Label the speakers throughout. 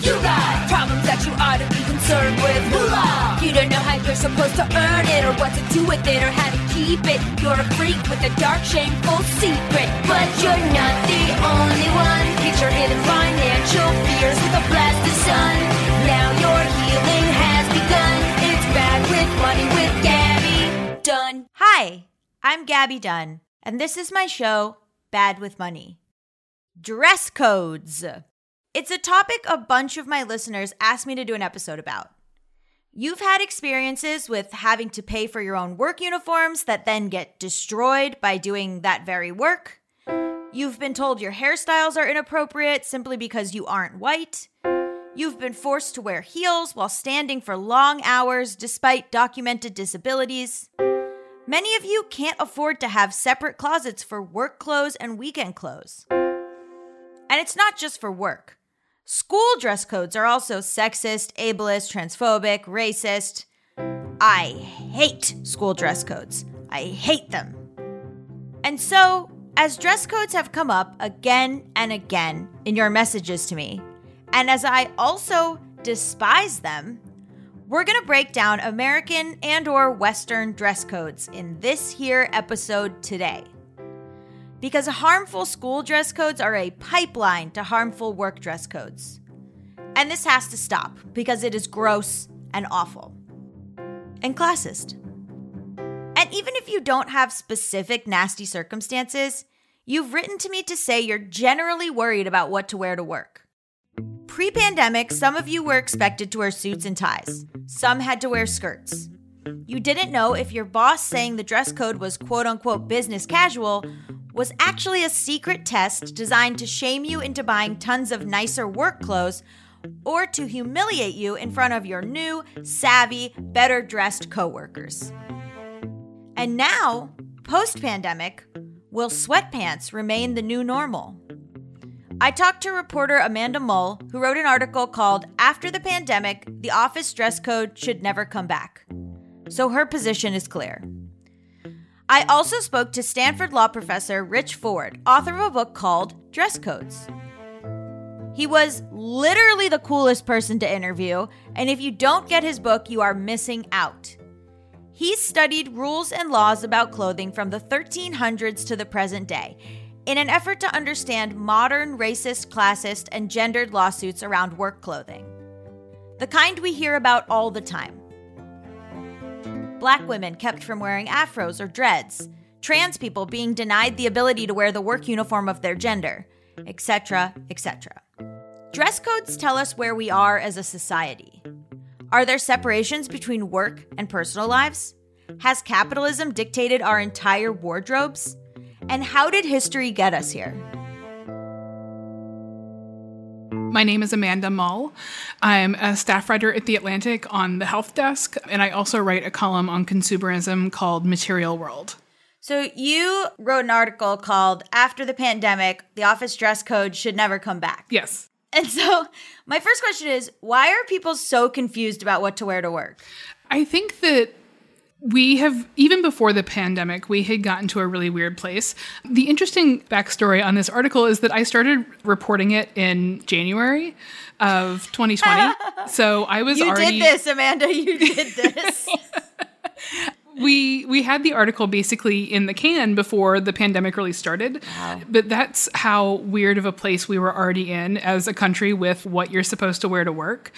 Speaker 1: You got problems that you ought to be concerned with. Moolah! You don't know how you're supposed to earn it, or what to do with it, or how to keep it. You're a freak with a dark, shameful secret. But you're not the only one. Get your hidden financial fears with a blast of sun. Now your healing has begun. It's bad with money with Gabby Dunn.
Speaker 2: Hi, I'm Gabby Dunn, and this is my show, Bad with Money. Dress codes. It's a topic a bunch of my listeners asked me to do an episode about. You've had experiences with having to pay for your own work uniforms that then get destroyed by doing that very work. You've been told your hairstyles are inappropriate simply because you aren't white. You've been forced to wear heels while standing for long hours despite documented disabilities. Many of you can't afford to have separate closets for work clothes and weekend clothes. And it's not just for work. School dress codes are also sexist, ableist, transphobic, racist. I hate school dress codes. I hate them. And so, as dress codes have come up again and again in your messages to me, and as I also despise them, we're going to break down American and or western dress codes in this here episode today. Because harmful school dress codes are a pipeline to harmful work dress codes. And this has to stop because it is gross and awful and classist. And even if you don't have specific nasty circumstances, you've written to me to say you're generally worried about what to wear to work. Pre pandemic, some of you were expected to wear suits and ties, some had to wear skirts. You didn't know if your boss saying the dress code was quote unquote business casual was actually a secret test designed to shame you into buying tons of nicer work clothes or to humiliate you in front of your new, savvy, better dressed coworkers. And now, post pandemic, will sweatpants remain the new normal? I talked to reporter Amanda Mull, who wrote an article called After the Pandemic, the Office Dress Code Should Never Come Back. So her position is clear. I also spoke to Stanford law professor Rich Ford, author of a book called Dress Codes. He was literally the coolest person to interview, and if you don't get his book, you are missing out. He studied rules and laws about clothing from the 1300s to the present day in an effort to understand modern racist, classist, and gendered lawsuits around work clothing. The kind we hear about all the time. Black women kept from wearing afros or dreads, trans people being denied the ability to wear the work uniform of their gender, etc., etc. Dress codes tell us where we are as a society. Are there separations between work and personal lives? Has capitalism dictated our entire wardrobes? And how did history get us here?
Speaker 3: Um, my name is Amanda Mull. I'm a staff writer at The Atlantic on the health desk, and I also write a column on consumerism called Material World.
Speaker 2: So, you wrote an article called After the Pandemic, the office dress code should never come back.
Speaker 3: Yes.
Speaker 2: And so, my first question is why are people so confused about what to wear to work?
Speaker 3: I think that we have even before the pandemic we had gotten to a really weird place. The interesting backstory on this article is that i started reporting it in january of 2020 so i was
Speaker 2: you
Speaker 3: already
Speaker 2: did this amanda you did this.
Speaker 3: We we had the article basically in the can before the pandemic really started. Wow. but that's how weird of a place we were already in as a country with what you're supposed to wear to work.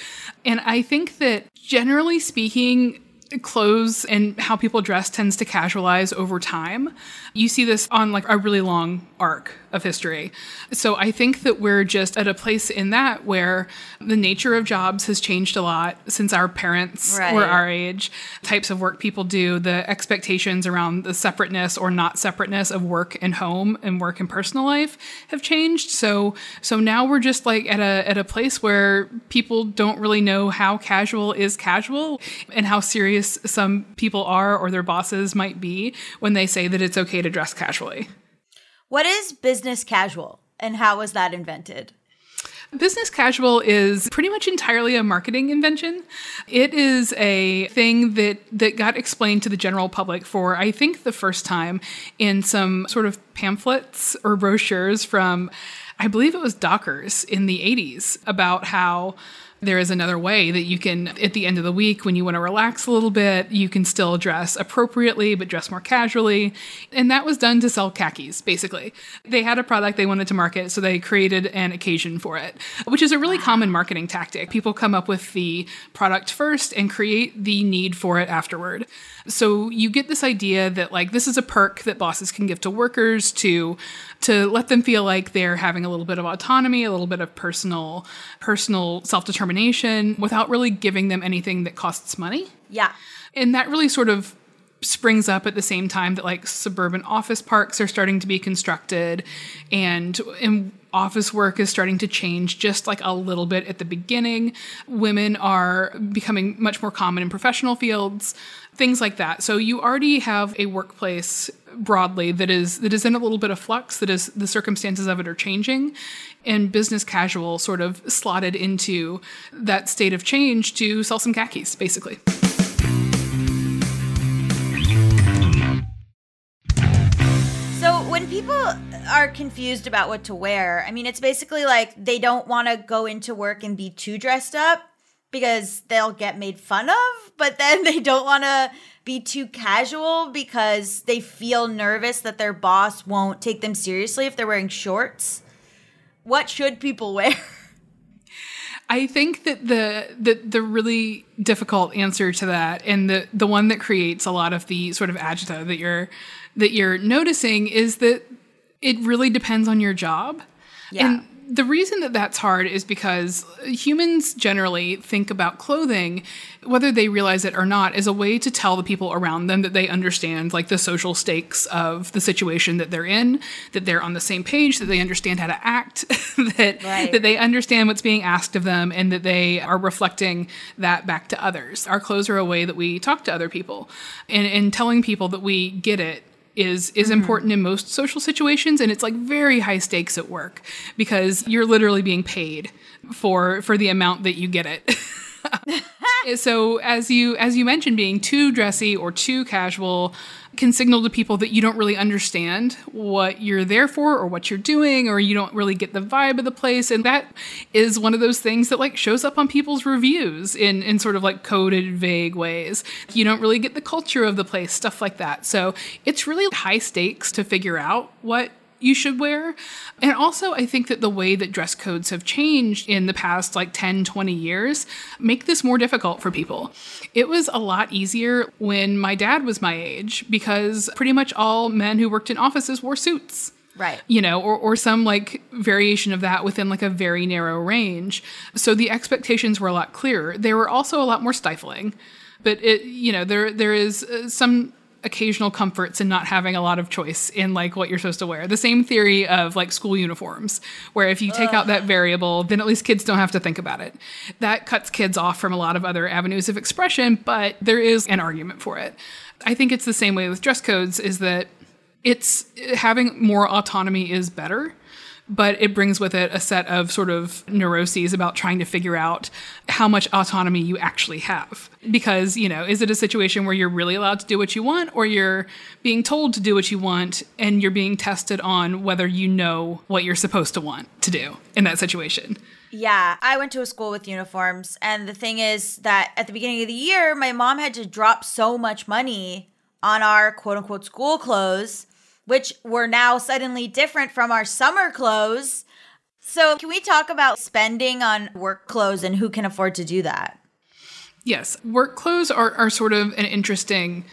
Speaker 3: And i think that generally speaking clothes and how people dress tends to casualize over time. You see this on like a really long arc of history. So I think that we're just at a place in that where the nature of jobs has changed a lot since our parents right. were our age, types of work people do, the expectations around the separateness or not separateness of work and home and work and personal life have changed. So so now we're just like at a at a place where people don't really know how casual is casual and how serious some people are or their bosses might be when they say that it's okay to dress casually.
Speaker 2: What is business casual and how was that invented?
Speaker 3: Business casual is pretty much entirely a marketing invention. It is a thing that that got explained to the general public for I think the first time in some sort of pamphlets or brochures from I believe it was Dockers in the 80s about how there is another way that you can, at the end of the week, when you want to relax a little bit, you can still dress appropriately, but dress more casually. And that was done to sell khakis, basically. They had a product they wanted to market, so they created an occasion for it, which is a really common marketing tactic. People come up with the product first and create the need for it afterward. So you get this idea that like this is a perk that bosses can give to workers to to let them feel like they're having a little bit of autonomy, a little bit of personal personal self-determination without really giving them anything that costs money.
Speaker 2: Yeah.
Speaker 3: And that really sort of springs up at the same time that like suburban office parks are starting to be constructed and and office work is starting to change just like a little bit at the beginning women are becoming much more common in professional fields things like that. So you already have a workplace broadly that is that is in a little bit of flux that is the circumstances of it are changing and business casual sort of slotted into that state of change to sell some khakis basically.
Speaker 2: So when people are confused about what to wear i mean it's basically like they don't want to go into work and be too dressed up because they'll get made fun of but then they don't want to be too casual because they feel nervous that their boss won't take them seriously if they're wearing shorts. What should people wear?
Speaker 3: I think that the, the the really difficult answer to that, and the the one that creates a lot of the sort of agita that you're that you're noticing, is that it really depends on your job.
Speaker 2: Yeah.
Speaker 3: And the reason that that's hard is because humans generally think about clothing, whether they realize it or not, as a way to tell the people around them that they understand like the social stakes of the situation that they're in, that they're on the same page, that they understand how to act, that right. that they understand what's being asked of them, and that they are reflecting that back to others. Our clothes are a way that we talk to other people, and, and telling people that we get it is is mm-hmm. important in most social situations and it's like very high stakes at work because you're literally being paid for for the amount that you get it. so as you as you mentioned being too dressy or too casual can signal to people that you don't really understand what you're there for or what you're doing or you don't really get the vibe of the place. And that is one of those things that like shows up on people's reviews in in sort of like coded vague ways. You don't really get the culture of the place stuff like that. So it's really high stakes to figure out what you should wear. And also, I think that the way that dress codes have changed in the past like 10, 20 years make this more difficult for people. It was a lot easier when my dad was my age because pretty much all men who worked in offices wore suits
Speaker 2: Right.
Speaker 3: you know, or, or some like variation of that within like a very narrow range. So the expectations were a lot clearer. They were also a lot more stifling, but it, you know, there there is uh, some occasional comforts in not having a lot of choice in like what you're supposed to wear. The same theory of like school uniforms, where if you take out that variable, then at least kids don't have to think about it. That cuts kids off from a lot of other avenues of expression, but there is an argument for it. I think it's the same way with dress codes is that it's having more autonomy is better but it brings with it a set of sort of neuroses about trying to figure out how much autonomy you actually have. Because you know is it a situation where you're really allowed to do what you want or you're being told to do what you want and you're being tested on whether you know what you're supposed to want to do in that situation?
Speaker 2: Yeah, I went to a school with uniforms, and the thing is that at the beginning of the year, my mom had to drop so much money on our quote unquote school clothes, which were now suddenly different from our summer clothes. So, can we talk about spending on work clothes and who can afford to do that?
Speaker 3: Yes, work clothes are, are sort of an interesting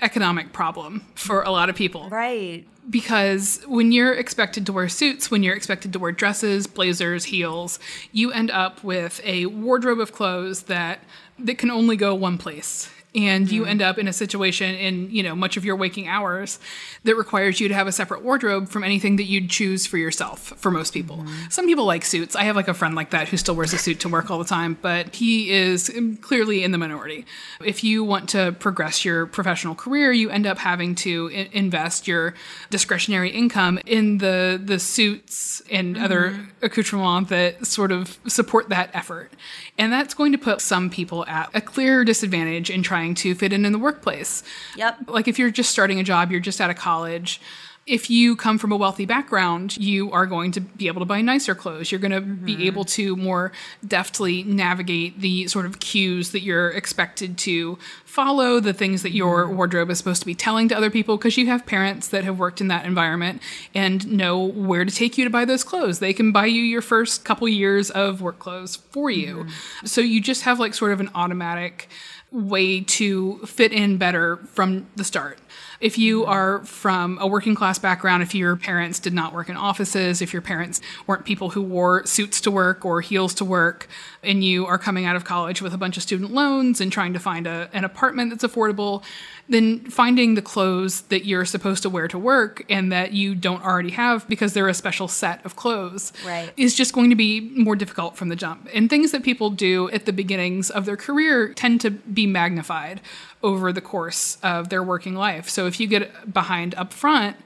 Speaker 3: economic problem for a lot of people.
Speaker 2: Right.
Speaker 3: Because when you're expected to wear suits, when you're expected to wear dresses, blazers, heels, you end up with a wardrobe of clothes that that can only go one place. And you mm-hmm. end up in a situation in, you know, much of your waking hours that requires you to have a separate wardrobe from anything that you'd choose for yourself for most people. Mm-hmm. Some people like suits. I have like a friend like that who still wears a suit to work all the time, but he is um, clearly in the minority. If you want to progress your professional career, you end up having to I- invest your discretionary income in the the suits and other mm-hmm. accoutrements that sort of support that effort. And that's going to put some people at a clear disadvantage in trying to fit in in the workplace.
Speaker 2: Yep.
Speaker 3: Like if you're just starting a job, you're just out of college. If you come from a wealthy background, you are going to be able to buy nicer clothes. You're going to be mm-hmm. able to more deftly navigate the sort of cues that you're expected to follow, the things that your mm-hmm. wardrobe is supposed to be telling to other people, because you have parents that have worked in that environment and know where to take you to buy those clothes. They can buy you your first couple years of work clothes for you. Mm-hmm. So you just have like sort of an automatic way to fit in better from the start. If you are from a working class background, if your parents did not work in offices, if your parents weren't people who wore suits to work or heels to work, and you are coming out of college with a bunch of student loans and trying to find a, an apartment that's affordable, then finding the clothes that you're supposed to wear to work and that you don't already have because they're a special set of clothes
Speaker 2: Right.
Speaker 3: is just going to be more difficult from the jump. And things that people do at the beginnings of their career tend to be magnified over the course of their working life. So if you get behind up front,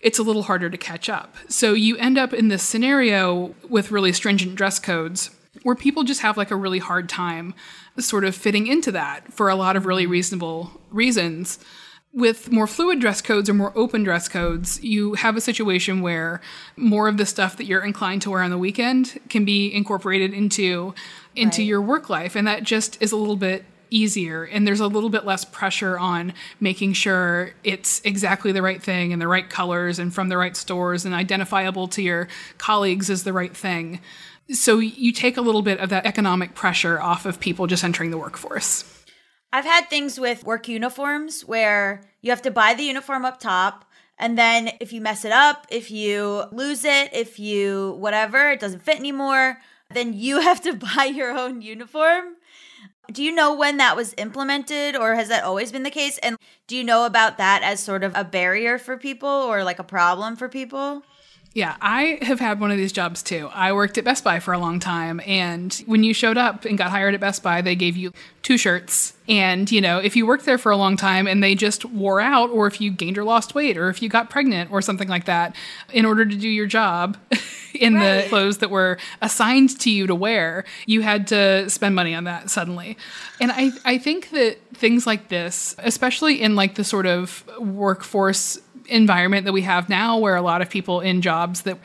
Speaker 3: it's a little harder to catch up. So you end up in this scenario with really stringent dress codes where people just have like a really hard time sort of fitting into that for a lot of really mm-hmm. reasonable reasons. With more fluid dress codes or more open dress codes, you have a situation where more of the stuff that you're inclined to wear on the weekend can be incorporated into into your work life and that just is a little bit easier and there's a little bit less pressure on making sure it's exactly the right thing and the right colors and from the right stores and identifiable to your colleagues as the right thing. So you take a little bit of that economic pressure off of people just entering the workforce.
Speaker 2: I've had things with work uniforms where you have to buy the uniform up top. And then if you mess it up, if you lose it, if you whatever, it doesn't fit anymore, then you have to buy your own uniform. Do you know when that was implemented or has that always been the case? And do you know about that as sort of a barrier for people or like a problem for people?
Speaker 3: Yeah, I have had one of these jobs too. I worked at Best Buy for a long time, and when you showed up and got hired at Best Buy, they gave you two shirts. And, you know, if you worked there for a long time and they just wore out, or if you gained or lost weight, or if you got pregnant or something like that, in order to do your job, in the clothes that were assigned to you to wear. You had to spend money on that suddenly. And I, I think that things like this, especially in like the sort of workforce environment that we have now, where a lot of people in jobs that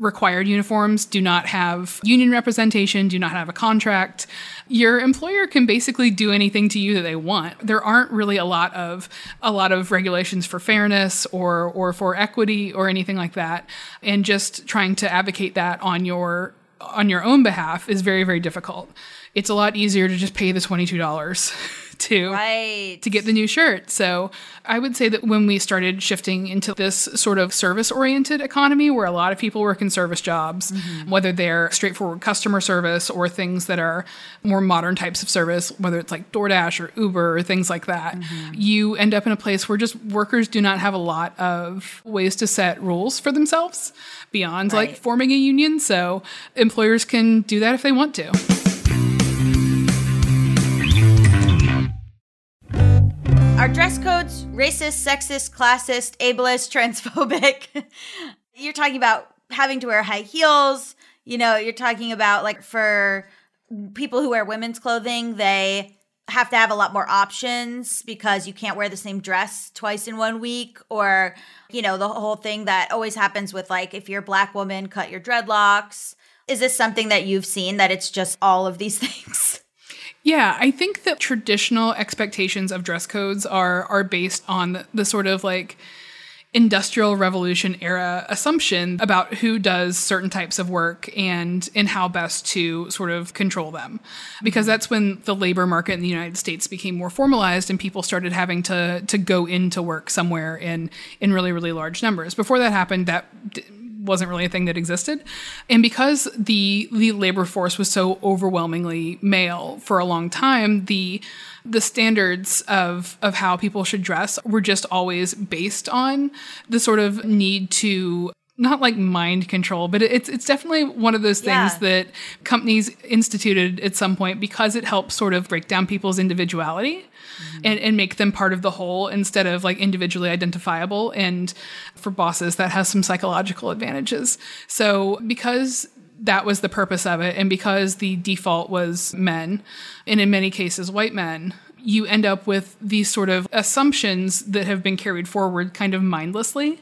Speaker 3: required uniforms do not have union representation, do not have a contract. Your employer can basically do anything to you that they want. There aren't really a lot of a lot of regulations for fairness or or for equity or anything like that. And just trying to advocate that on your on your own behalf is very very difficult. It's a lot easier to just pay the $22 to
Speaker 2: Right.
Speaker 3: to get the new shirt. So I would say that when we started shifting into this sort of service oriented economy where a lot of people work in service jobs, mm-hmm. whether they're straightforward customer service or things that are more modern types of service, whether it's like DoorDash or Uber or things like that, mm-hmm. you end up in a place where just workers do not have a lot of ways to set rules for themselves beyond like forming a union. So employers can do that if they want to.
Speaker 2: Are dress codes racist, sexist, classist, ableist, transphobic? you're talking about having to wear high heels. You know, you're talking about like for people who wear women's clothing, they have to have a lot more options because you can't wear the same dress twice in one week or you know the whole thing that always happens with like if you're a black woman cut your dreadlocks is this something that you've seen that it's just all of these things
Speaker 3: Yeah, I think that traditional expectations of dress codes are are based on the, the sort of like industrial revolution era assumption about who does certain types of work and and how best to sort of control them. Because that's when the labor market in the United States became more formalized and people started having to to go into work somewhere in in really really large numbers. Before that happened that wasn't really a thing that existed. And because the the labor force was so overwhelmingly male for a long time, the the standards of of how people should dress were just always based on the sort of need to not like mind control, but it's it's definitely one of those things
Speaker 2: Yeah.
Speaker 3: that companies instituted at some point because it helps sort of break down people's individuality Mm-hmm. and, and make them part of the whole instead of like individually identifiable. And for bosses, that has some psychological advantages. So because that was the purpose of it, and because the default was men, and in many cases white men, you end up with these sort of assumptions that have been carried forward kind of mindlessly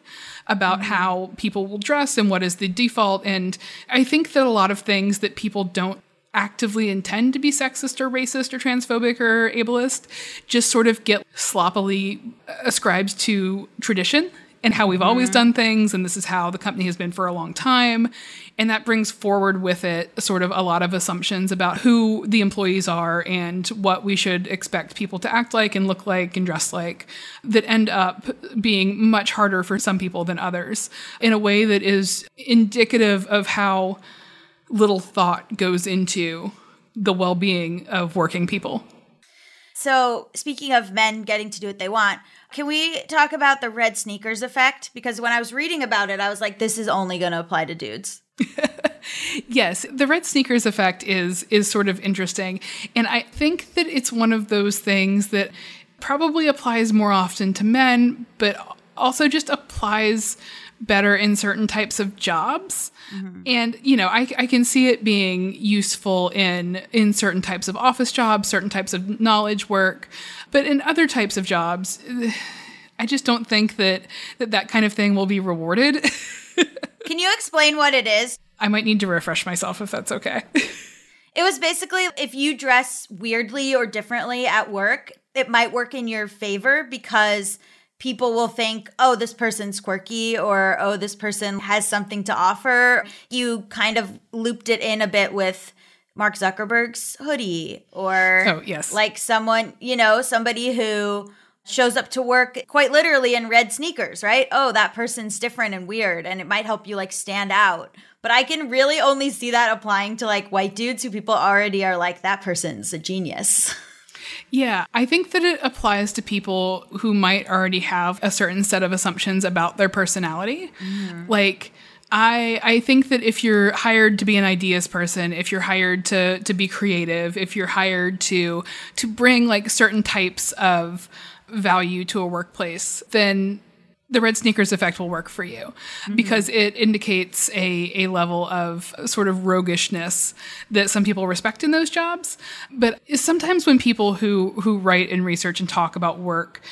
Speaker 3: about mm-hmm. how people will dress and what is the default. And I think that a lot of things that people don't actively intend to be sexist or racist or transphobic or ableist just sort of get sloppily ascribed to tradition and how we've always mm-hmm. done things and this is how the company has been for a long time. And that brings forward with it sort of a lot of assumptions about who the employees are and what we should expect people to act like and look like and dress like that end up being much harder for some people than others in a way that is indicative of how little thought goes into the well-being of working people.
Speaker 2: So, speaking of men getting to do what they want, can we talk about the red sneakers effect? Because when I was reading about it, I was like, this is only going to apply to dudes.
Speaker 3: Yes, the red sneakers effect is is sort of interesting, and I think that it's one of those things that probably applies more often to men, but also just applies better in certain types of jobs. Mm-hmm. And you know, I, I can see it being useful in in certain types of office jobs, certain types of knowledge work, but in other types of jobs, I just don't think that that, that kind of thing will be rewarded.
Speaker 2: Can you explain what it is?
Speaker 3: I might need to refresh myself if that's okay.
Speaker 2: It was basically if you dress weirdly or differently at work, it might work in your favor because people will think, oh, this person's quirky or oh, this person has something to offer. You kind of looped it in a bit with Mark Zuckerberg's hoodie or
Speaker 3: Oh, yes.
Speaker 2: like someone, you know, somebody who shows up to work quite literally in red sneakers, right? Oh, that person's different and weird and it might help you like stand out. But I can really only see that applying to like white dudes who people already are like that person's a genius.
Speaker 3: Yeah, I think that it applies to people who might already have a certain set of assumptions about their personality. Mm-hmm. Like I I think that if you're hired to be an ideas person, if you're hired to to be creative, if you're hired to to bring like certain types of value to a workplace, then the red sneakers effect will work for you mm-hmm. because it indicates a, a level of sort of roguishness that some people respect in those jobs. But sometimes when people who, who write and research and talk about work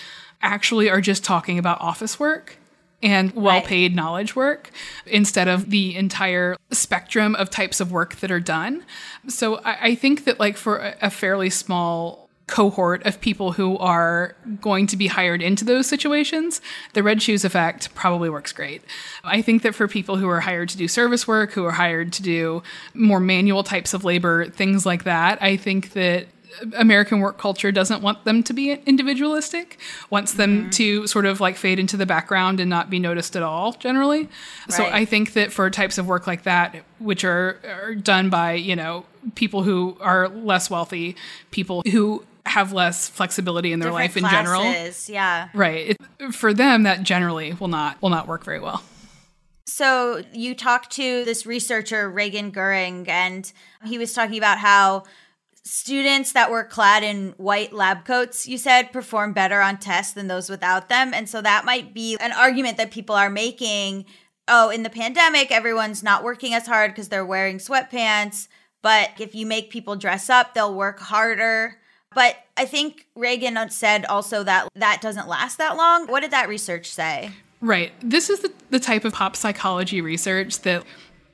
Speaker 3: actually are just talking about office work and well paid right. knowledge work instead of the entire spectrum of types of work that are done. So I, I think that, like, for a, a fairly small cohort of people who are going to be hired into those situations, the red shoes effect probably works great. I think that for people who are hired to do service work, who are hired to do more manual types of labor, things like that, I think that American work culture doesn't want them to be individualistic, wants them mm-hmm. to sort of like fade into the background and not be noticed at all generally. Right. So I think that for types of work like that, which are, are done by, you know, people who are less wealthy, people who have less flexibility in their
Speaker 2: Different
Speaker 3: life in
Speaker 2: classes,
Speaker 3: general.
Speaker 2: Yeah.
Speaker 3: Right. It, for them that generally will not will not work very well.
Speaker 2: So you talked to this researcher Reagan Goering and he was talking about how students that were clad in white lab coats you said perform better on tests than those without them and so that might be an argument that people are making oh in the pandemic everyone's not working as hard because they're wearing sweatpants but if you make people dress up they'll work harder but I think Reagan said also that that doesn't last that long. What did that research say?
Speaker 3: Right. This is the, the type of pop psychology research that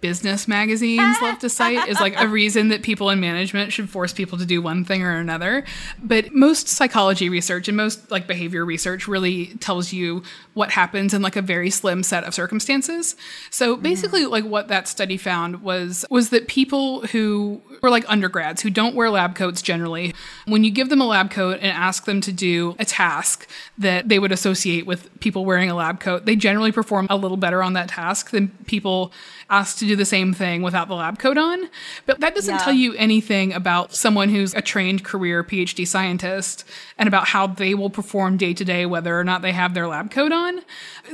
Speaker 3: business magazines love to cite is like a reason that people in management should force people to do one thing or another. But most psychology research and most like behavior research really tells you what happens in like a very slim set of circumstances. So mm-hmm. basically like what that study found was was that people who were like undergrads who don't wear lab coats generally, when you give them a lab coat and ask them to do a task that they would associate with people wearing a lab coat, they generally perform a little better on that task than people asked to do the same thing without the lab coat on. But that doesn't yeah. tell you anything about someone who's a trained career PhD scientist and about how they will perform day to day, whether or not they have their lab coat on.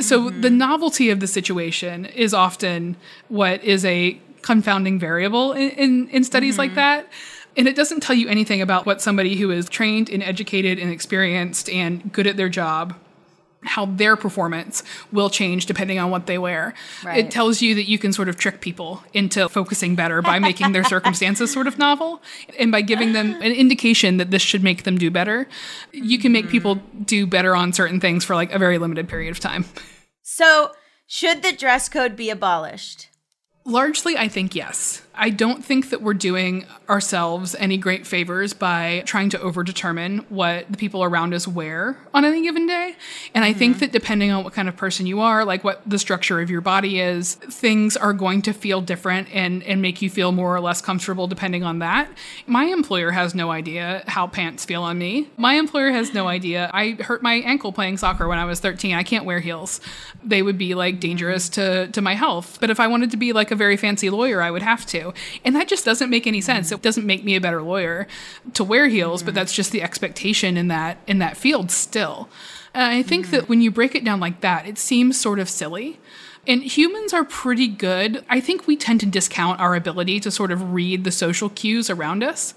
Speaker 3: So mm-hmm. the novelty of the situation is often what is a confounding variable in, in, in studies mm-hmm. like that. And it doesn't tell you anything about what somebody who is trained and educated and experienced and good at their job how their performance will change depending on what they wear. Right. It tells you that you can sort of trick people into focusing better by making their circumstances sort of novel and by giving them an indication that this should make them do better. You can make people mm-hmm. do better on certain things for like a very limited period of time.
Speaker 2: So, should the dress code be abolished?
Speaker 3: Largely, I think yes. I don't think that we're doing ourselves any great favors by trying to overdetermine what the people around us wear on any given day. And I mm-hmm. think that depending on what kind of person you are, like what the structure of your body is, things are going to feel different and, and make you feel more or less comfortable depending on that. My employer has no idea how pants feel on me. My employer has no idea. I hurt my ankle playing soccer when I was 13. I can't wear heels. They would be like dangerous to, to my health. But if I wanted to be like a very fancy lawyer, I would have to. And that just doesn't make any sense. It doesn't make me a better lawyer to wear heels, but mm-hmm. that's just the expectation in that in that field still. And I think that mm-hmm. when you break it down like that, it seems sort of silly. And humans are pretty good. I think we tend to discount our ability to sort of read the social cues around us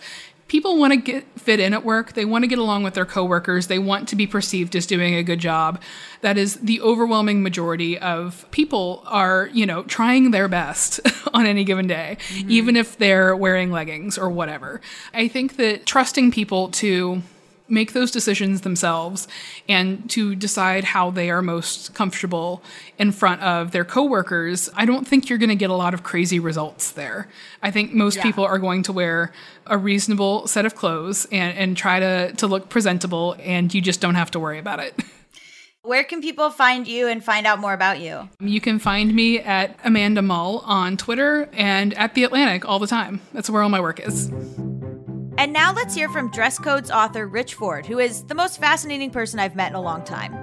Speaker 3: people want to get fit in at work. They want to get along with their coworkers. They want to be perceived as doing a good job. That is the overwhelming majority of people are, you know, trying their best on any given day, mm-hmm. even if they're wearing leggings or whatever. I think that trusting people to make those decisions themselves and to decide how they are most comfortable in front of their coworkers, I don't think you're going to get a lot of crazy results there. I think most yeah. people are going to wear a reasonable set of clothes and, and try to, to look presentable, and you just don't have to worry about it.
Speaker 2: Where can people find you and find out more about you?
Speaker 3: You can find me at Amanda Mull on Twitter and at The Atlantic all the time. That's where all my work is.
Speaker 2: And now let's hear from Dress Codes author Rich Ford, who is the most fascinating person I've met in a long time.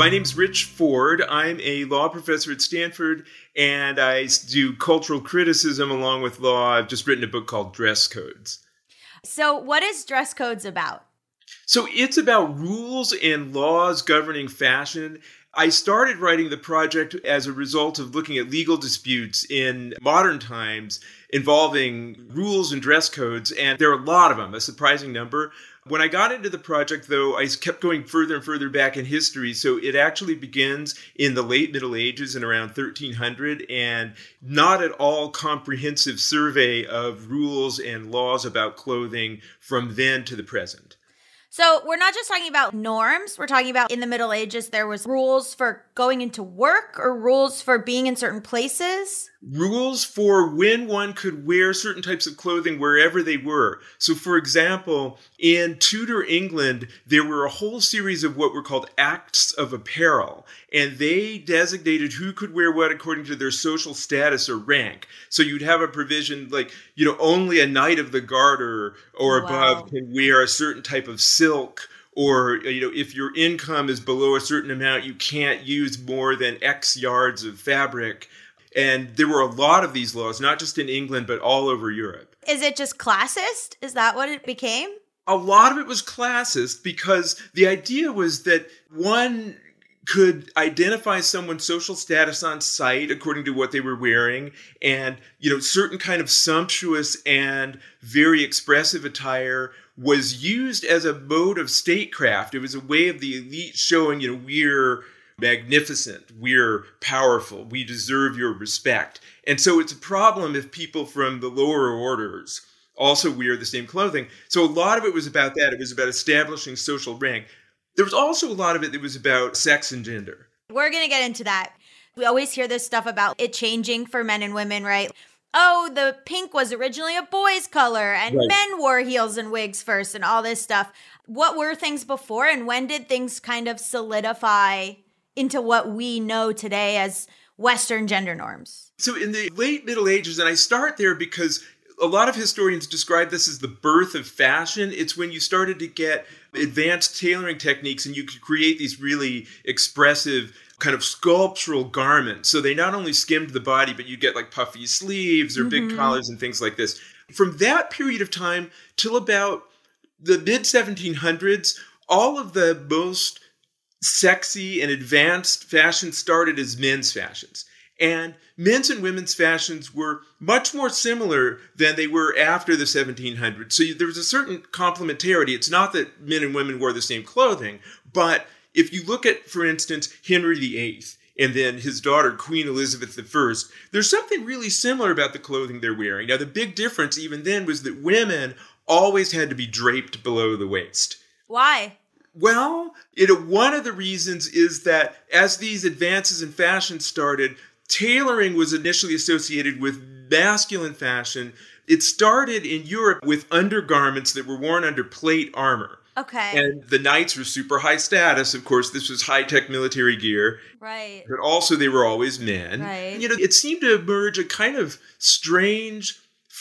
Speaker 4: My name's Rich Ford. I'm a law professor at Stanford, and I do cultural criticism along with law. I've just written a book called Dress Codes.
Speaker 2: So, what is Dress Codes about?
Speaker 4: So, it's about rules and laws governing fashion I started writing the project as a result of looking at legal disputes in modern times involving rules and dress codes, and there are a lot of them, a surprising number. When I got into the project, though, I kept going further and further back in history. So it actually begins in the late Middle Ages in around 1300, and not at all comprehensive survey of rules and laws about clothing from then to the present.
Speaker 2: So we're not just talking about norms. We're talking about in the Middle Ages, there was rules for going into work or rules for being in certain places
Speaker 4: rules for when one could wear certain types of clothing wherever they were. So, for example, in Tudor England, there were a whole series of what were called acts of apparel, and they designated who could wear what according to their social status or rank. So, you'd have a provision like, you know, only a knight of the garter or oh,
Speaker 2: Wow.
Speaker 4: above can wear a certain type of silk. Or you know, if your income is below a certain amount, you can't use more than X yards of fabric. And there were a lot of these laws, not just in England, but all over Europe.
Speaker 2: Is it just classist? Is that what it became?
Speaker 4: A lot of it was classist because the idea was that one could identify someone's social status on sight according to what they were wearing and you know certain kind of sumptuous and very expressive attire was used as a mode of statecraft it was a way of the elite showing you know we're magnificent, we're powerful, we deserve your respect. And so it's a problem if people from the lower orders also wear the same clothing. So a lot of it was about that. It was about establishing social rank. There was also a lot of it that was about sex and gender.
Speaker 2: We're going to get into that. We always hear this stuff about it changing for men and women, right? Oh, the pink was originally a boy's color and
Speaker 4: Right.
Speaker 2: men wore heels and wigs first and all this stuff. What were things before and when did things kind of solidify into what we know today as Western gender norms?
Speaker 4: So in the late Middle Ages, and I start there because a lot of historians describe this as the birth of fashion. It's when you started to get advanced tailoring techniques and you could create these really expressive kind of sculptural garments. So they not only skimmed the body, but you get like puffy sleeves or big mm-hmm. collars and things like this. From that period of time till about the mid 1700s, all of the most sexy and advanced fashion started as men's fashions. And men's and women's fashions were much more similar than they were after the 1700s. So there was a certain complementarity. It's not that men and women wore the same clothing, but if you look at, for instance, Henry VIII and then his daughter, Queen Elizabeth I, there's something really similar about the clothing they're wearing. Now, the big difference even then was that women always had to be draped below the waist.
Speaker 2: Why?
Speaker 4: Well, you know, one of the reasons is that as these advances in fashion started, tailoring was initially associated with masculine fashion. It started in Europe with undergarments that were worn under plate armor.
Speaker 2: Okay.
Speaker 4: And the knights were super high status. Of course, this was high tech military gear,
Speaker 2: right.
Speaker 4: but also they were always men.
Speaker 2: Right.
Speaker 4: You know, it seemed to emerge a kind of strange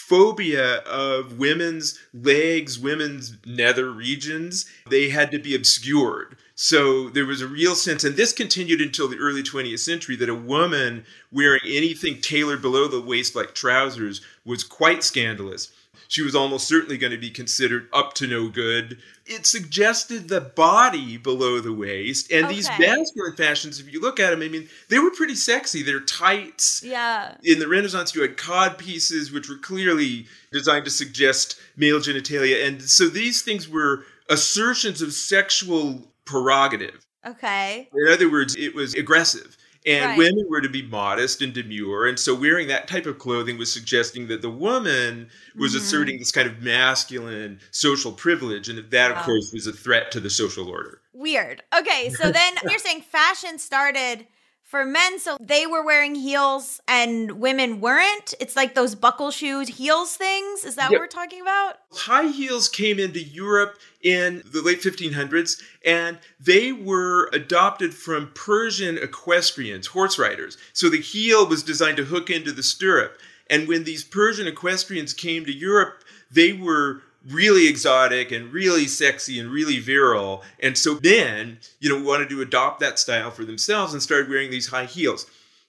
Speaker 4: phobia of women's legs, women's nether regions. They had to be obscured. So there was a real sense, and this continued until the early 20th century, that a woman wearing anything tailored below the waist like trousers was quite scandalous. She was almost certainly going to be considered up to no good. It suggested the body below the waist. And these masculine fashions, if you look at them, I mean, they were pretty sexy. They're tights.
Speaker 2: Yeah.
Speaker 4: In the Renaissance, you had cod pieces, which were clearly designed to suggest male genitalia. And so these things were assertions of sexual prerogative.
Speaker 2: Okay.
Speaker 4: In other words, it was aggressive. And
Speaker 2: Right.
Speaker 4: women were to be modest and demure. And so wearing that type of clothing was suggesting that the woman was
Speaker 2: Mm-hmm.
Speaker 4: asserting this kind of masculine social privilege. And that,
Speaker 2: Wow.
Speaker 4: of course, was a threat to the social order.
Speaker 2: Weird. Okay, so then you're saying fashion started for men, so they were wearing heels and women weren't? It's like those buckle shoes, heels things? Is that
Speaker 4: Yep.
Speaker 2: what we're talking about?
Speaker 4: High heels came into Europe in the late 1500s, and they were adopted from Persian equestrians, horse riders. So the heel was designed to hook into the stirrup. And when these Persian equestrians came to Europe, they were really exotic and really sexy and really virile. And so men, you know, wanted to adopt that style for themselves and started wearing these high heels.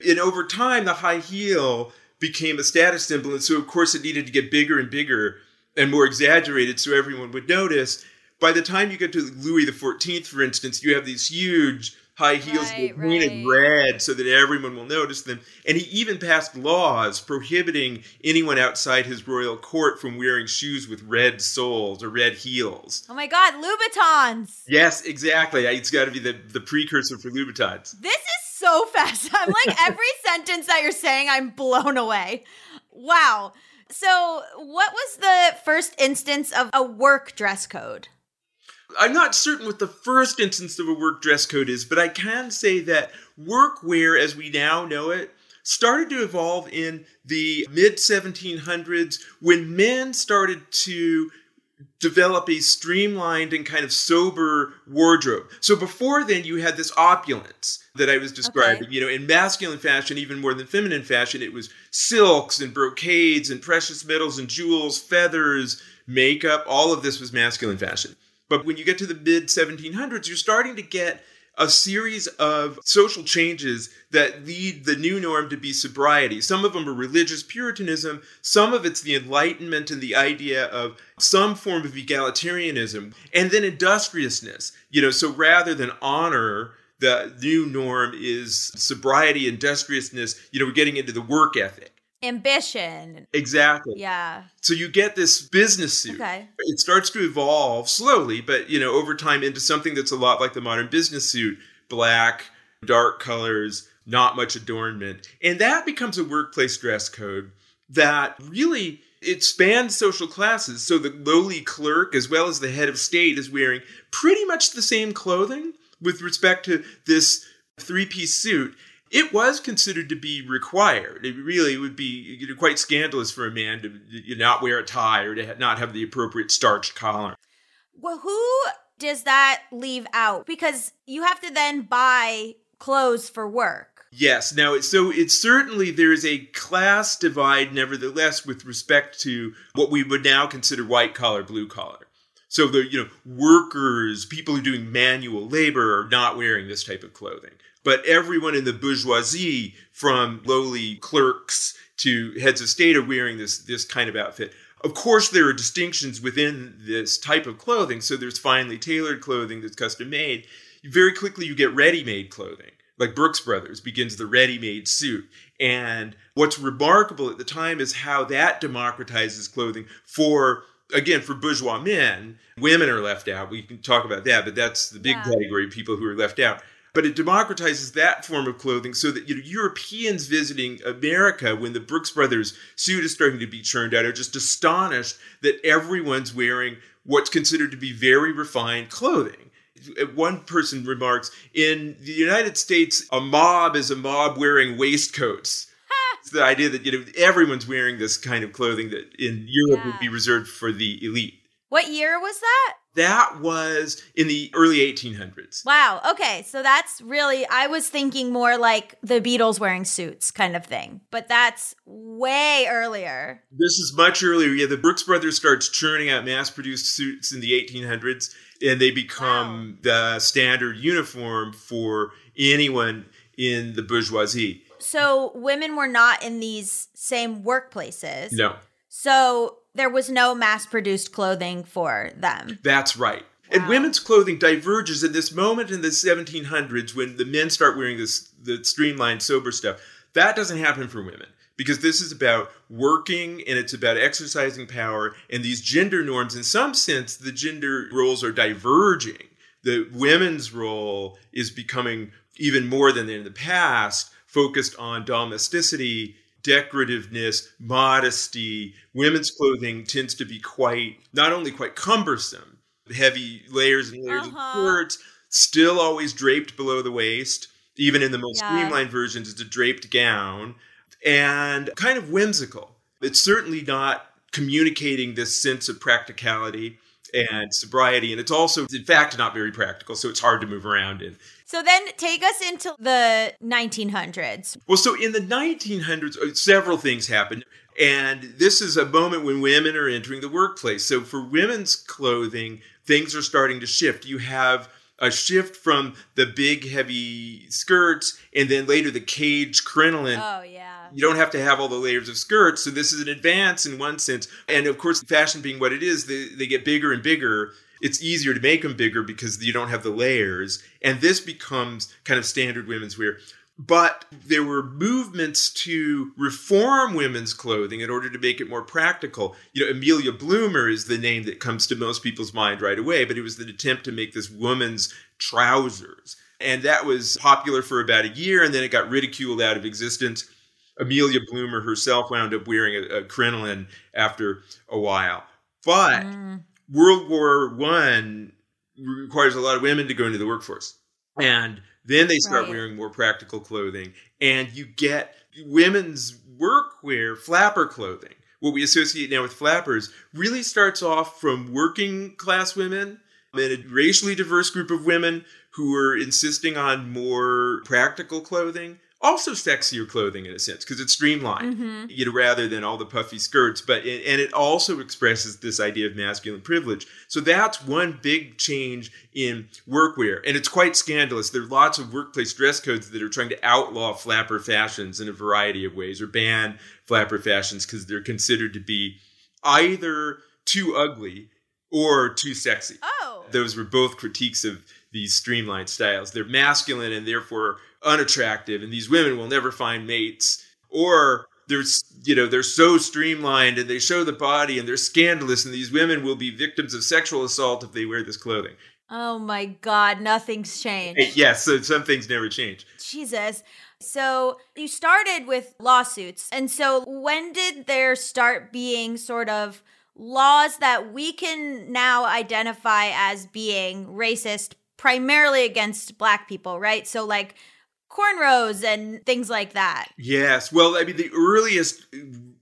Speaker 4: And over time, the high heel became a status symbol. And so, of course, it needed to get bigger and bigger and more exaggerated so everyone would notice. By the time you get to Louis XIV, for instance, you have these huge high heels
Speaker 2: Right,
Speaker 4: were painted
Speaker 2: right.
Speaker 4: red so that everyone will notice them. And he even passed laws prohibiting anyone outside his royal court from wearing shoes with red soles or red heels.
Speaker 2: Oh my God, Louboutins.
Speaker 4: Yes, exactly. It's got to be the, the precursor for Louboutins.
Speaker 2: This is so fast. I'm like, every sentence that you're saying, I'm blown away. Wow. So, what was the first instance of a work dress code?
Speaker 4: I'm not certain what the first instance of a work dress code is, but I can say that workwear as we now know it started to evolve in the mid 1700s when men started to develop a streamlined and kind of sober wardrobe. So before then you had this opulence that I was describing,
Speaker 2: Okay.
Speaker 4: you know, in masculine fashion even more than feminine fashion it was silks and brocades and precious metals and jewels, feathers, makeup, all of this was masculine fashion. But when you get to the mid 1700s you're starting to get a series of social changes that lead the new norm to be sobriety. Some of them are religious puritanism, some of it's the Enlightenment and the idea of some form of egalitarianism, and then industriousness. You know, so rather than honor, the new norm is sobriety, industriousness. You know, we're getting into the work ethic.
Speaker 2: Ambition.
Speaker 4: Exactly.
Speaker 2: Yeah.
Speaker 4: So you get this business suit.
Speaker 2: Okay.
Speaker 4: It starts to evolve slowly, but you know, over time into something that's a lot like the modern business suit, black, dark colors, not much adornment. And that becomes a workplace dress code that really it spans social classes. So the lowly clerk as well as the head of state is wearing pretty much the same clothing with respect to this three-piece suit. It was considered to be required. It really would be you know, quite scandalous for a man to you know, not wear a tie or to ha- not have the appropriate starched collar.
Speaker 2: Well, who does that leave out? Because you have to then buy clothes for work.
Speaker 4: Yes. Now, so it's certainly there is a class divide, nevertheless, with respect to what we would now consider white collar, blue collar. So the you know workers, people who are doing manual labor, are not wearing this type of clothing. But everyone in the bourgeoisie, from lowly clerks to heads of state, are wearing this this kind of outfit. Of course, there are distinctions within this type of clothing. So there's finely tailored clothing that's custom made. Very quickly, you get ready made clothing like Brooks Brothers begins the ready-made suit. And what's remarkable at the time is how that democratizes clothing for again for bourgeois men. Women are left out. We can talk about that, but that's the big
Speaker 2: Yeah.
Speaker 4: category of people who are left out. But it democratizes that form of clothing so that you know Europeans visiting America when the Brooks Brothers suit is starting to be churned out are just astonished that everyone's wearing what's considered to be very refined clothing. One person remarks in the united states a mob is a mob wearing waistcoats. It's the idea that you know everyone's wearing this kind of clothing that in europe would be reserved for the elite
Speaker 2: What year was that?
Speaker 4: that was in the early 1800s
Speaker 2: Wow. Okay. So that's really, I was thinking more like the Beatles wearing suits kind of thing, but that's way earlier.
Speaker 4: this is much earlier yeah the brooks brothers starts churning out mass-produced suits in the 1800s and they become the standard uniform for anyone in the bourgeoisie
Speaker 2: So women were not in these same workplaces.
Speaker 4: no
Speaker 2: So there was no mass produced clothing for them.
Speaker 4: That's right. And women's clothing diverges in this moment in the 1700s when the men start wearing this the streamlined sober stuff. That doesn't happen for women because this is about working and it's about exercising power and these gender norms in some sense the gender roles are diverging. The women's role is becoming even more than in the past focused on domesticity decorativeness, modesty. Women's clothing tends to be quite, not only quite cumbersome, heavy layers and layers
Speaker 2: Uh-huh.
Speaker 4: of skirts, still always draped below the waist. Even in the most
Speaker 2: Yeah.
Speaker 4: streamlined versions, it's a draped gown and kind of whimsical. It's certainly not communicating this sense of practicality and sobriety. And it's also, in fact, not very practical, so it's hard to move around in.
Speaker 2: So then take us into the 1900s.
Speaker 4: Well, so in the 1900s, uh, several things happened. And this is a moment when women are entering the workplace. So for women's clothing, things are starting to shift. You have a shift from the big, heavy skirts, and then later the cage crinoline.
Speaker 2: Oh, yeah.
Speaker 4: You don't have to have all the layers of skirts. So this is an advance in one sense. And of course, fashion being what it is, they, they get bigger and bigger. it's easier to make them bigger because you don't have the layers. And this becomes kind of standard women's wear. But there were movements to reform women's clothing in order to make it more practical. You know, Amelia Bloomer is the name that comes to most people's mind right away, but it was an attempt to make this woman's trousers. And that was popular for about a year, and then it got ridiculed out of existence. Amelia Bloomer herself wound up wearing a, a crinoline after a while. But mm. World War One requires a lot of women to go into the workforce. And then they start right. wearing more practical clothing, and you get women's workwear, flapper clothing. What we associate now with flappers really starts off from working class women and a racially diverse group of women who are insisting on more practical clothing also sexier clothing in a sense because it's streamlined mm-hmm. you know rather than all the puffy skirts but it, and it also expresses this idea of masculine privilege. So that's one big change in workwear and it's quite scandalous. There are lots of workplace dress codes that are trying to outlaw flapper fashions in a variety of ways or ban flapper fashions because they're considered to be either too ugly or too sexy.
Speaker 2: Oh.
Speaker 4: Those were both critiques of these streamlined styles. They're masculine and therefore unattractive and these women will never find mates. Or they're you know they're so streamlined and they show the body and they're scandalous and these women will be victims of sexual assault if they wear this clothing.
Speaker 2: Oh my god nothing's changed.
Speaker 4: Yes yeah, so some things never change.
Speaker 2: Jesus. So you started with lawsuits and so when did there start being sort of laws that we can now identify as being racist primarily against black people right? So like cornrows and things like that.
Speaker 4: Yes. Well, I mean, the earliest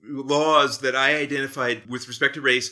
Speaker 4: laws that I identified with respect to race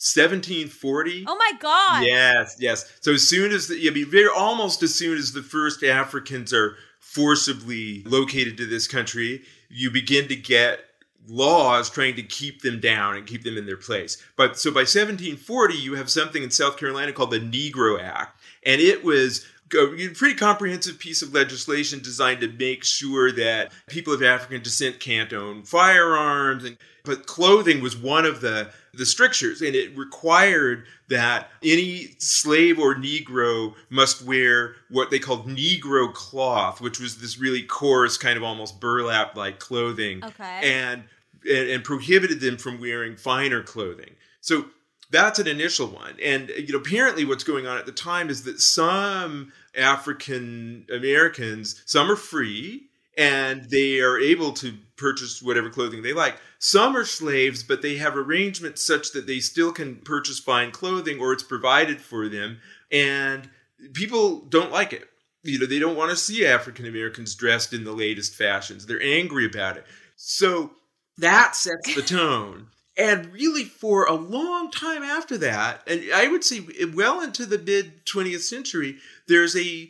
Speaker 4: 1740.
Speaker 2: Oh my God!
Speaker 4: Yes, yes. So as soon as the, I mean, very almost as soon as the first Africans are forcibly located to this country, you begin to get laws trying to keep them down and keep them in their place. But so by 1740, you have something in South Carolina called the Negro Act, and it was a pretty comprehensive piece of legislation designed to make sure that people of African descent can't own firearms and but clothing was one of the the strictures and it required that any slave or negro must wear what they called negro cloth which was this really coarse kind of almost burlap like clothing
Speaker 2: okay.
Speaker 4: and, and and prohibited them from wearing finer clothing so that's an initial one. And uh, you know, apparently what's going on at the time is that some African Americans, some are free and they are able to purchase whatever clothing they like. Some are slaves, but they have arrangements such that they still can purchase fine clothing or it's provided for them. And people don't like it. You know, they don't want to see African Americans dressed in the latest fashions. They're angry about it. So that sets the tone. And really, for a long time after that, and I would say well into the mid 20th century, there's a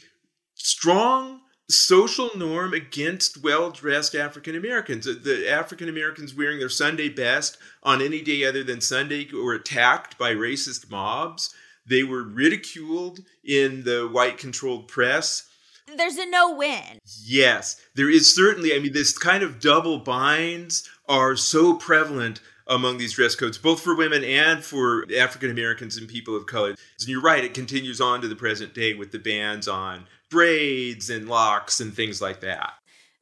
Speaker 4: strong social norm against well dressed African Americans. The African Americans wearing their Sunday best on any day other than Sunday were attacked by racist mobs. They were ridiculed in the white controlled press.
Speaker 2: There's a no win.
Speaker 4: Yes, there is certainly. I mean, this kind of double binds are so prevalent among these dress codes, both for women and for African Americans and people of color. And you're right, it continues on to the present day with the bans on braids and locks and things like that.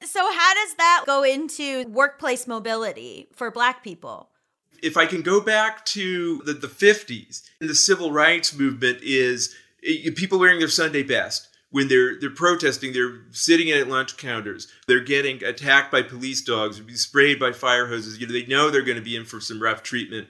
Speaker 2: So, how does that go into workplace mobility for Black people?
Speaker 4: If I can go back to the, the 50s, the civil rights movement is people wearing their Sunday best when they're they're protesting, they're sitting at lunch counters, they're getting attacked by police dogs, sprayed by fire hoses. You know, they know they're going to be in for some rough treatment.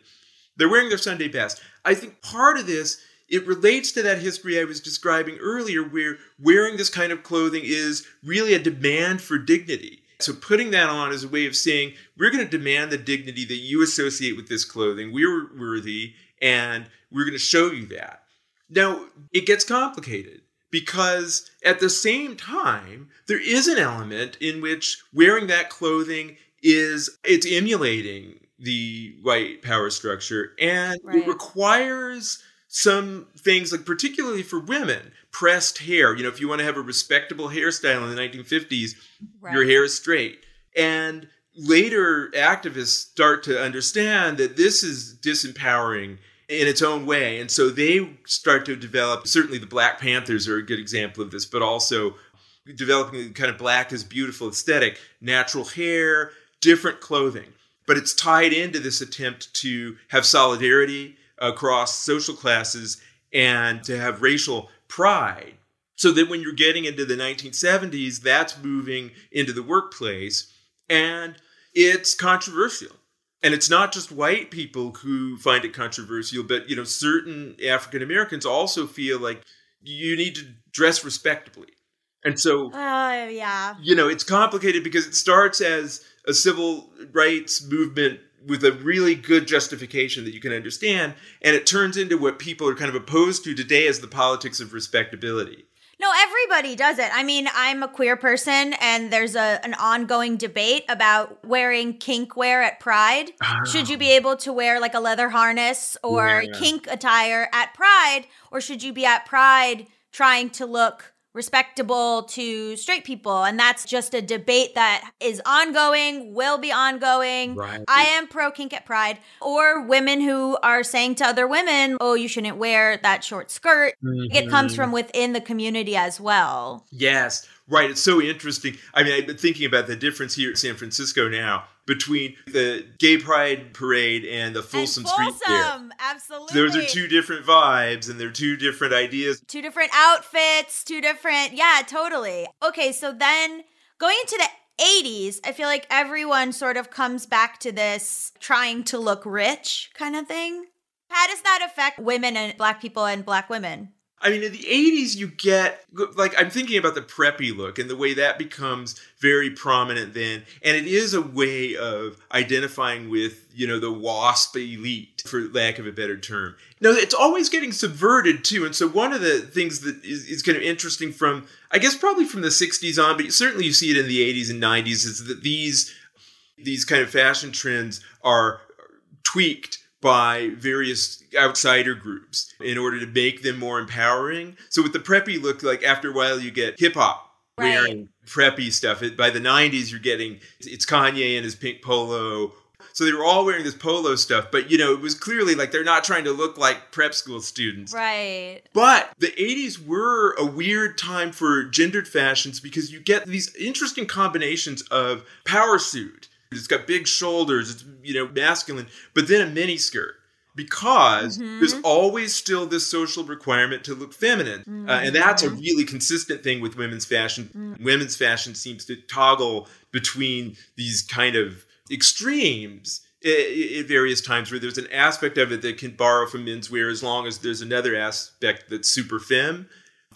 Speaker 4: They're wearing their Sunday best. I think part of this it relates to that history I was describing earlier, where wearing this kind of clothing is really a demand for dignity. So putting that on is a way of saying, we're going to demand the dignity that you associate with this clothing. We're worthy, and we're going to show you that. Now, it gets complicated because at the same time there is an element in which wearing that clothing is it's emulating the white power structure and right. it requires some things like particularly for women pressed hair you know if you want to have a respectable hairstyle in the 1950s right. your hair is straight and later activists start to understand that this is disempowering in its own way. And so they start to develop, certainly the Black Panthers are a good example of this, but also developing kind of black is beautiful aesthetic, natural hair, different clothing. But it's tied into this attempt to have solidarity across social classes and to have racial pride. So that when you're getting into the 1970s, that's moving into the workplace and it's controversial. And it's not just white people who find it controversial, but you know, certain African Americans also feel like you need to dress respectably. And so,
Speaker 2: uh, yeah.
Speaker 4: you know, it's complicated because it starts as a civil rights movement with a really good justification that you can understand, and it turns into what people are kind of opposed to today as the politics of respectability.
Speaker 2: No, everybody does it. I mean, I'm a queer person, and there's a an ongoing debate about wearing kink wear at Pride.
Speaker 4: Ah.
Speaker 2: Should you be able to wear like a leather harness or
Speaker 4: Yeah.
Speaker 2: kink attire at Pride, or should you be at Pride trying to look respectable to straight people? And that's just a debate that is ongoing, will be ongoing.
Speaker 4: Right.
Speaker 2: I am pro kink at Pride, or women who are saying to other women, "Oh, you shouldn't wear that short skirt." It comes
Speaker 4: Mm-hmm.
Speaker 2: from within the community as well.
Speaker 4: Yes, right. It's so interesting. I mean, I've been thinking about the difference here in San Francisco now between the Gay Pride Parade and the Folsom
Speaker 2: and
Speaker 4: Street Fair.
Speaker 2: Folsom, absolutely.
Speaker 4: Those are two different vibes and they're two different ideas.
Speaker 2: two different outfits, two different, yeah, totally. Okay, so then going into the 80s, I feel like everyone sort of comes back to this trying to look rich kind of thing. How does that affect women and black people and black women?
Speaker 4: I mean, in the 80s, you get, like, I'm thinking about the preppy look and the way that becomes very prominent then. And it is a way of identifying with, you know, the WASP elite, for lack of a better term. No, it's always getting subverted, too. And so, one of the things that is, is kind of interesting from, I guess, probably from the 60s on, but certainly you see it in the 80s and 90s, is that these, these kind of fashion trends are tweaked by various outsider groups in order to make them more empowering. So with the preppy look, like after a while you get hip hop
Speaker 2: Right.
Speaker 4: wearing preppy stuff. It, by the 90s you're getting it's Kanye and his pink polo. So they were all wearing this polo stuff, but you know, it was clearly like they're not trying to look like prep school students.
Speaker 2: Right.
Speaker 4: But the 80s were a weird time for gendered fashions because you get these interesting combinations of power suit. It's got big shoulders, it's you know masculine, but then a mini skirt. Because mm-hmm. there's always still this social requirement to look feminine. Uh, and that's a mm-hmm. really consistent thing with women's fashion. Mm. Women's fashion seems to toggle between these kind of extremes at various times where there's an aspect of it that can borrow from menswear as long as there's another aspect that's super femme.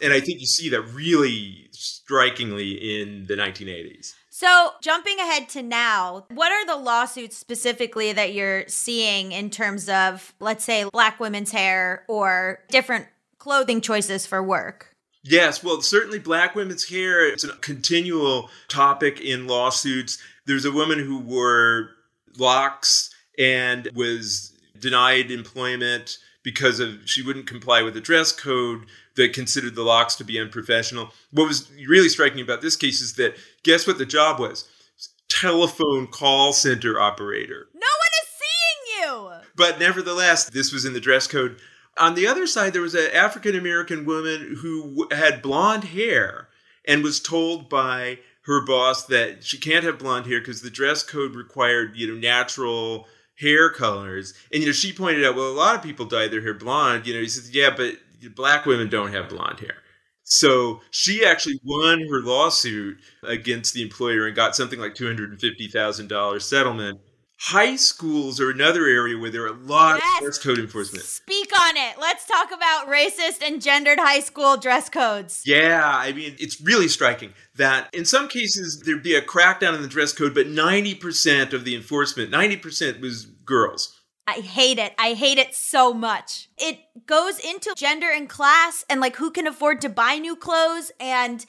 Speaker 4: And I think you see that really strikingly in the 1980s.
Speaker 2: So, jumping ahead to now, what are the lawsuits specifically that you're seeing in terms of, let's say, black women's hair or different clothing choices for work?
Speaker 4: Yes, well, certainly black women's hair, it's a continual topic in lawsuits. There's a woman who wore locks and was denied employment because of she wouldn't comply with the dress code that considered the locks to be unprofessional. What was really striking about this case is that guess what the job was? Telephone call center operator.
Speaker 2: No one is seeing you.
Speaker 4: But nevertheless, this was in the dress code. On the other side, there was an African American woman who had blonde hair and was told by her boss that she can't have blonde hair because the dress code required, you know, natural hair colors. And you know, she pointed out, well, a lot of people dye their hair blonde. You know, he says, yeah, but black women don't have blonde hair. So she actually won her lawsuit against the employer and got something like two hundred and fifty thousand dollars settlement. High schools are another area where there are a lot
Speaker 2: Yes.
Speaker 4: of dress code enforcement.
Speaker 2: Speak on it. Let's talk about racist and gendered high school dress codes.
Speaker 4: Yeah, I mean, it's really striking that in some cases there'd be a crackdown on the dress code, but 90% of the enforcement, 90% was girls.
Speaker 2: I hate it. I hate it so much. It goes into gender and class and like who can afford to buy new clothes and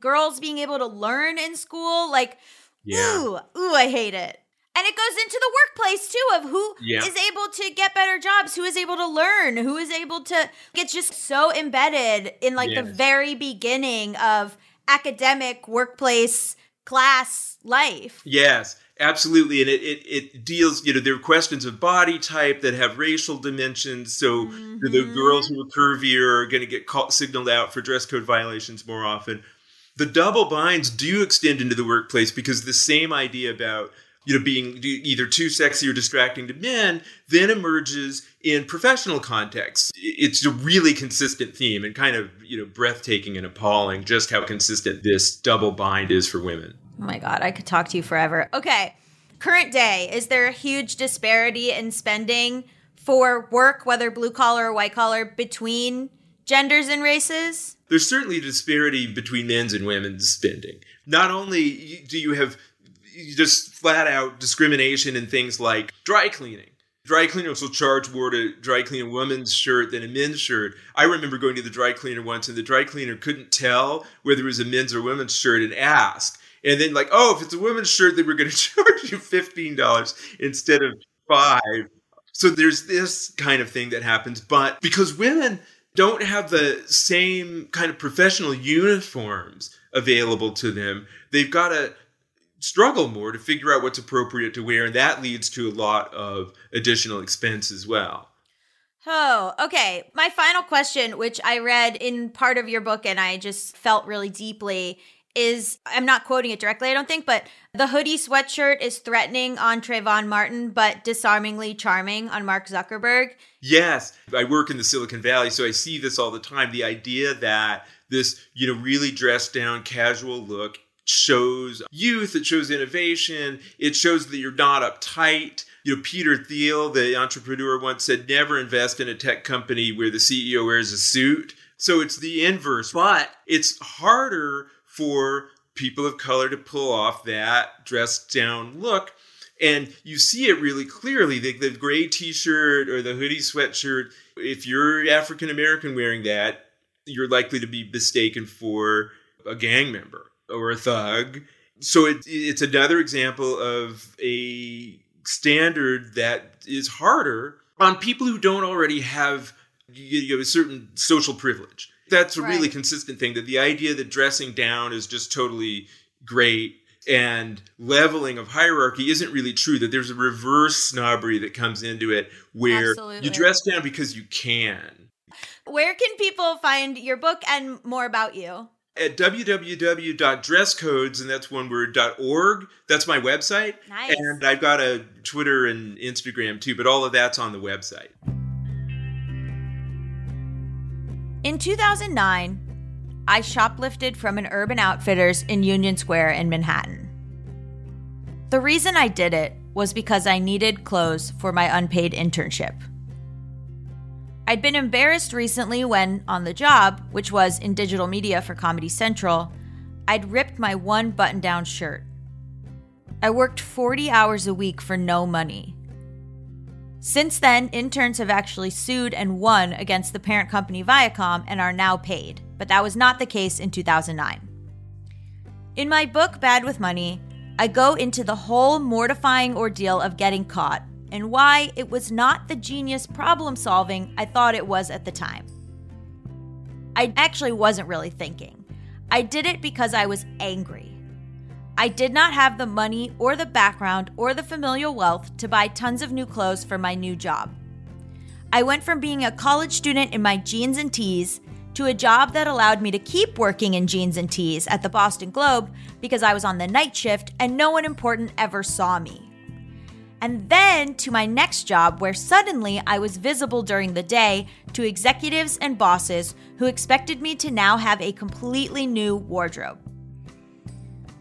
Speaker 2: girls being able to learn in school. Like,
Speaker 4: Yeah.
Speaker 2: ooh, ooh, I hate it. And it goes into the workplace too of who is
Speaker 4: Yeah.
Speaker 2: able to get better jobs, who is able to learn, who is able to it's just so embedded in like the very beginning of academic workplace class life.
Speaker 4: Yes, absolutely. And it, it, it deals, you know, there are questions of body type that have racial dimensions. So
Speaker 2: Mm-hmm.
Speaker 4: the girls who are curvier are going to get called, signaled out for dress code violations more often. The double binds do extend into the workplace because the same idea about you know being either too sexy or distracting to men then emerges in professional contexts. It's a really consistent theme and kind of you know breathtaking and appalling just how consistent this double bind is for women.
Speaker 2: Oh my God, I could talk to you forever. Okay. Current day, is there a huge disparity in spending for work, whether blue collar or white collar, between genders and races?
Speaker 4: There's certainly a disparity between men's and women's spending. Not only do you have just flat out discrimination in things like dry cleaning. Dry cleaners will charge more to dry clean a woman's shirt than a men's shirt. I remember going to the dry cleaner once and the dry cleaner couldn't tell whether it was a men's or women's shirt and asked. And then like, oh, if it's a women's shirt, then we're going to charge you $15 instead of five. So there's this kind of thing that happens. But because women don't have the same kind of professional uniforms available to them, they've got to struggle more to figure out what's appropriate to wear. And that leads to a lot of additional expense as well.
Speaker 2: Oh, okay. My final question, which I read in part of your book and I just felt really deeply, is I'm not quoting it directly, I don't think, but the hoodie sweatshirt is threatening on Trayvon Martin, but disarmingly charming on Mark Zuckerberg.
Speaker 4: Yes, I work in the Silicon Valley, so I see this all the time. The idea that this, you know, really dressed down, casual look shows youth, it shows innovation, it shows that you're not uptight. You know, Peter Thiel, the entrepreneur, once said, never invest in a tech company where the CEO wears a suit. So it's the inverse, but it's harder for people of color to pull off that dressed down look. And you see it really clearly. The, the gray t shirt or the hoodie sweatshirt, if you're African American wearing that, you're likely to be mistaken for a gang member or a thug. So it, it's another example of a standard that is harder on people who don't already have you know, a certain social privilege. That's a really consistent thing that the idea that dressing down is just totally great and leveling of hierarchy isn't really true that there's a reverse snobbery that comes into it where
Speaker 2: Absolutely.
Speaker 4: you dress down because you can
Speaker 2: Where can people find your book and more about you?
Speaker 4: at www.dresscodes and that's one word .org that's my website
Speaker 2: Nice.
Speaker 4: and i've got a twitter and instagram too but all of that's on the website
Speaker 2: In 2009, I shoplifted from an Urban Outfitters in Union Square in Manhattan. The reason I did it was because I needed clothes for my unpaid internship. I'd been embarrassed recently when, on the job, which was in digital media for Comedy Central, I'd ripped my one button down shirt. I worked 40 hours a week for no money. Since then, interns have actually sued and won against the parent company Viacom and are now paid, but that was not the case in 2009. In my book, Bad with Money, I go into the whole mortifying ordeal of getting caught and why it was not the genius problem solving I thought it was at the time. I actually wasn't really thinking. I did it because I was angry. I did not have the money or the background or the familial wealth to buy tons of new clothes for my new job. I went from being a college student in my jeans and tees to a job that allowed me to keep working in jeans and tees at the Boston Globe because I was on the night shift and no one important ever saw me. And then to my next job, where suddenly I was visible during the day to executives and bosses who expected me to now have a completely new wardrobe.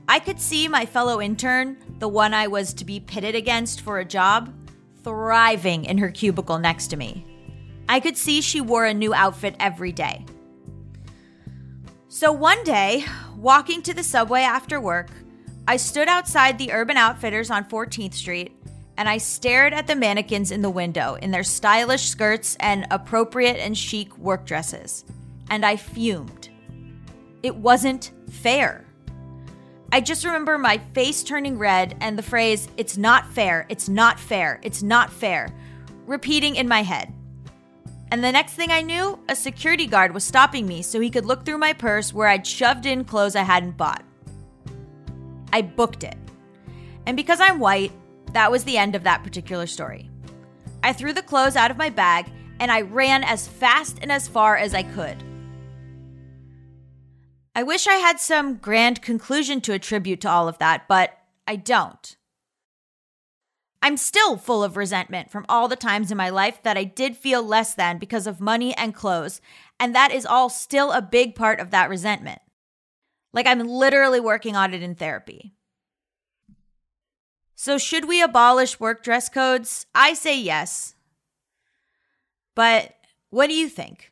Speaker 2: I could see my fellow intern, the one I was to be pitted against for a job, thriving in her cubicle next to me. I could see she wore a new outfit every day. So one day, walking to the subway after work, I stood outside the Urban Outfitters on 14th Street and I stared at the mannequins in the window in their stylish skirts and appropriate and chic work dresses. And I fumed. It wasn't fair. I just remember my face turning red and the phrase, it's not fair, it's not fair, it's not fair, repeating in my head. And the next thing I knew, a security guard was stopping me so he could look through my purse where I'd shoved in clothes I hadn't bought. I booked it. And because I'm white, that was the end of that particular story. I threw the clothes out of my bag and I ran as fast and as far as I could. I wish I had some grand conclusion to attribute to all of that, but I don't. I'm still full of resentment from all the times in my life that I did feel less than because of money and clothes, and that is all still a big part of that resentment. Like I'm literally working on it in therapy. So, should we abolish work dress codes? I say yes. But what do you think?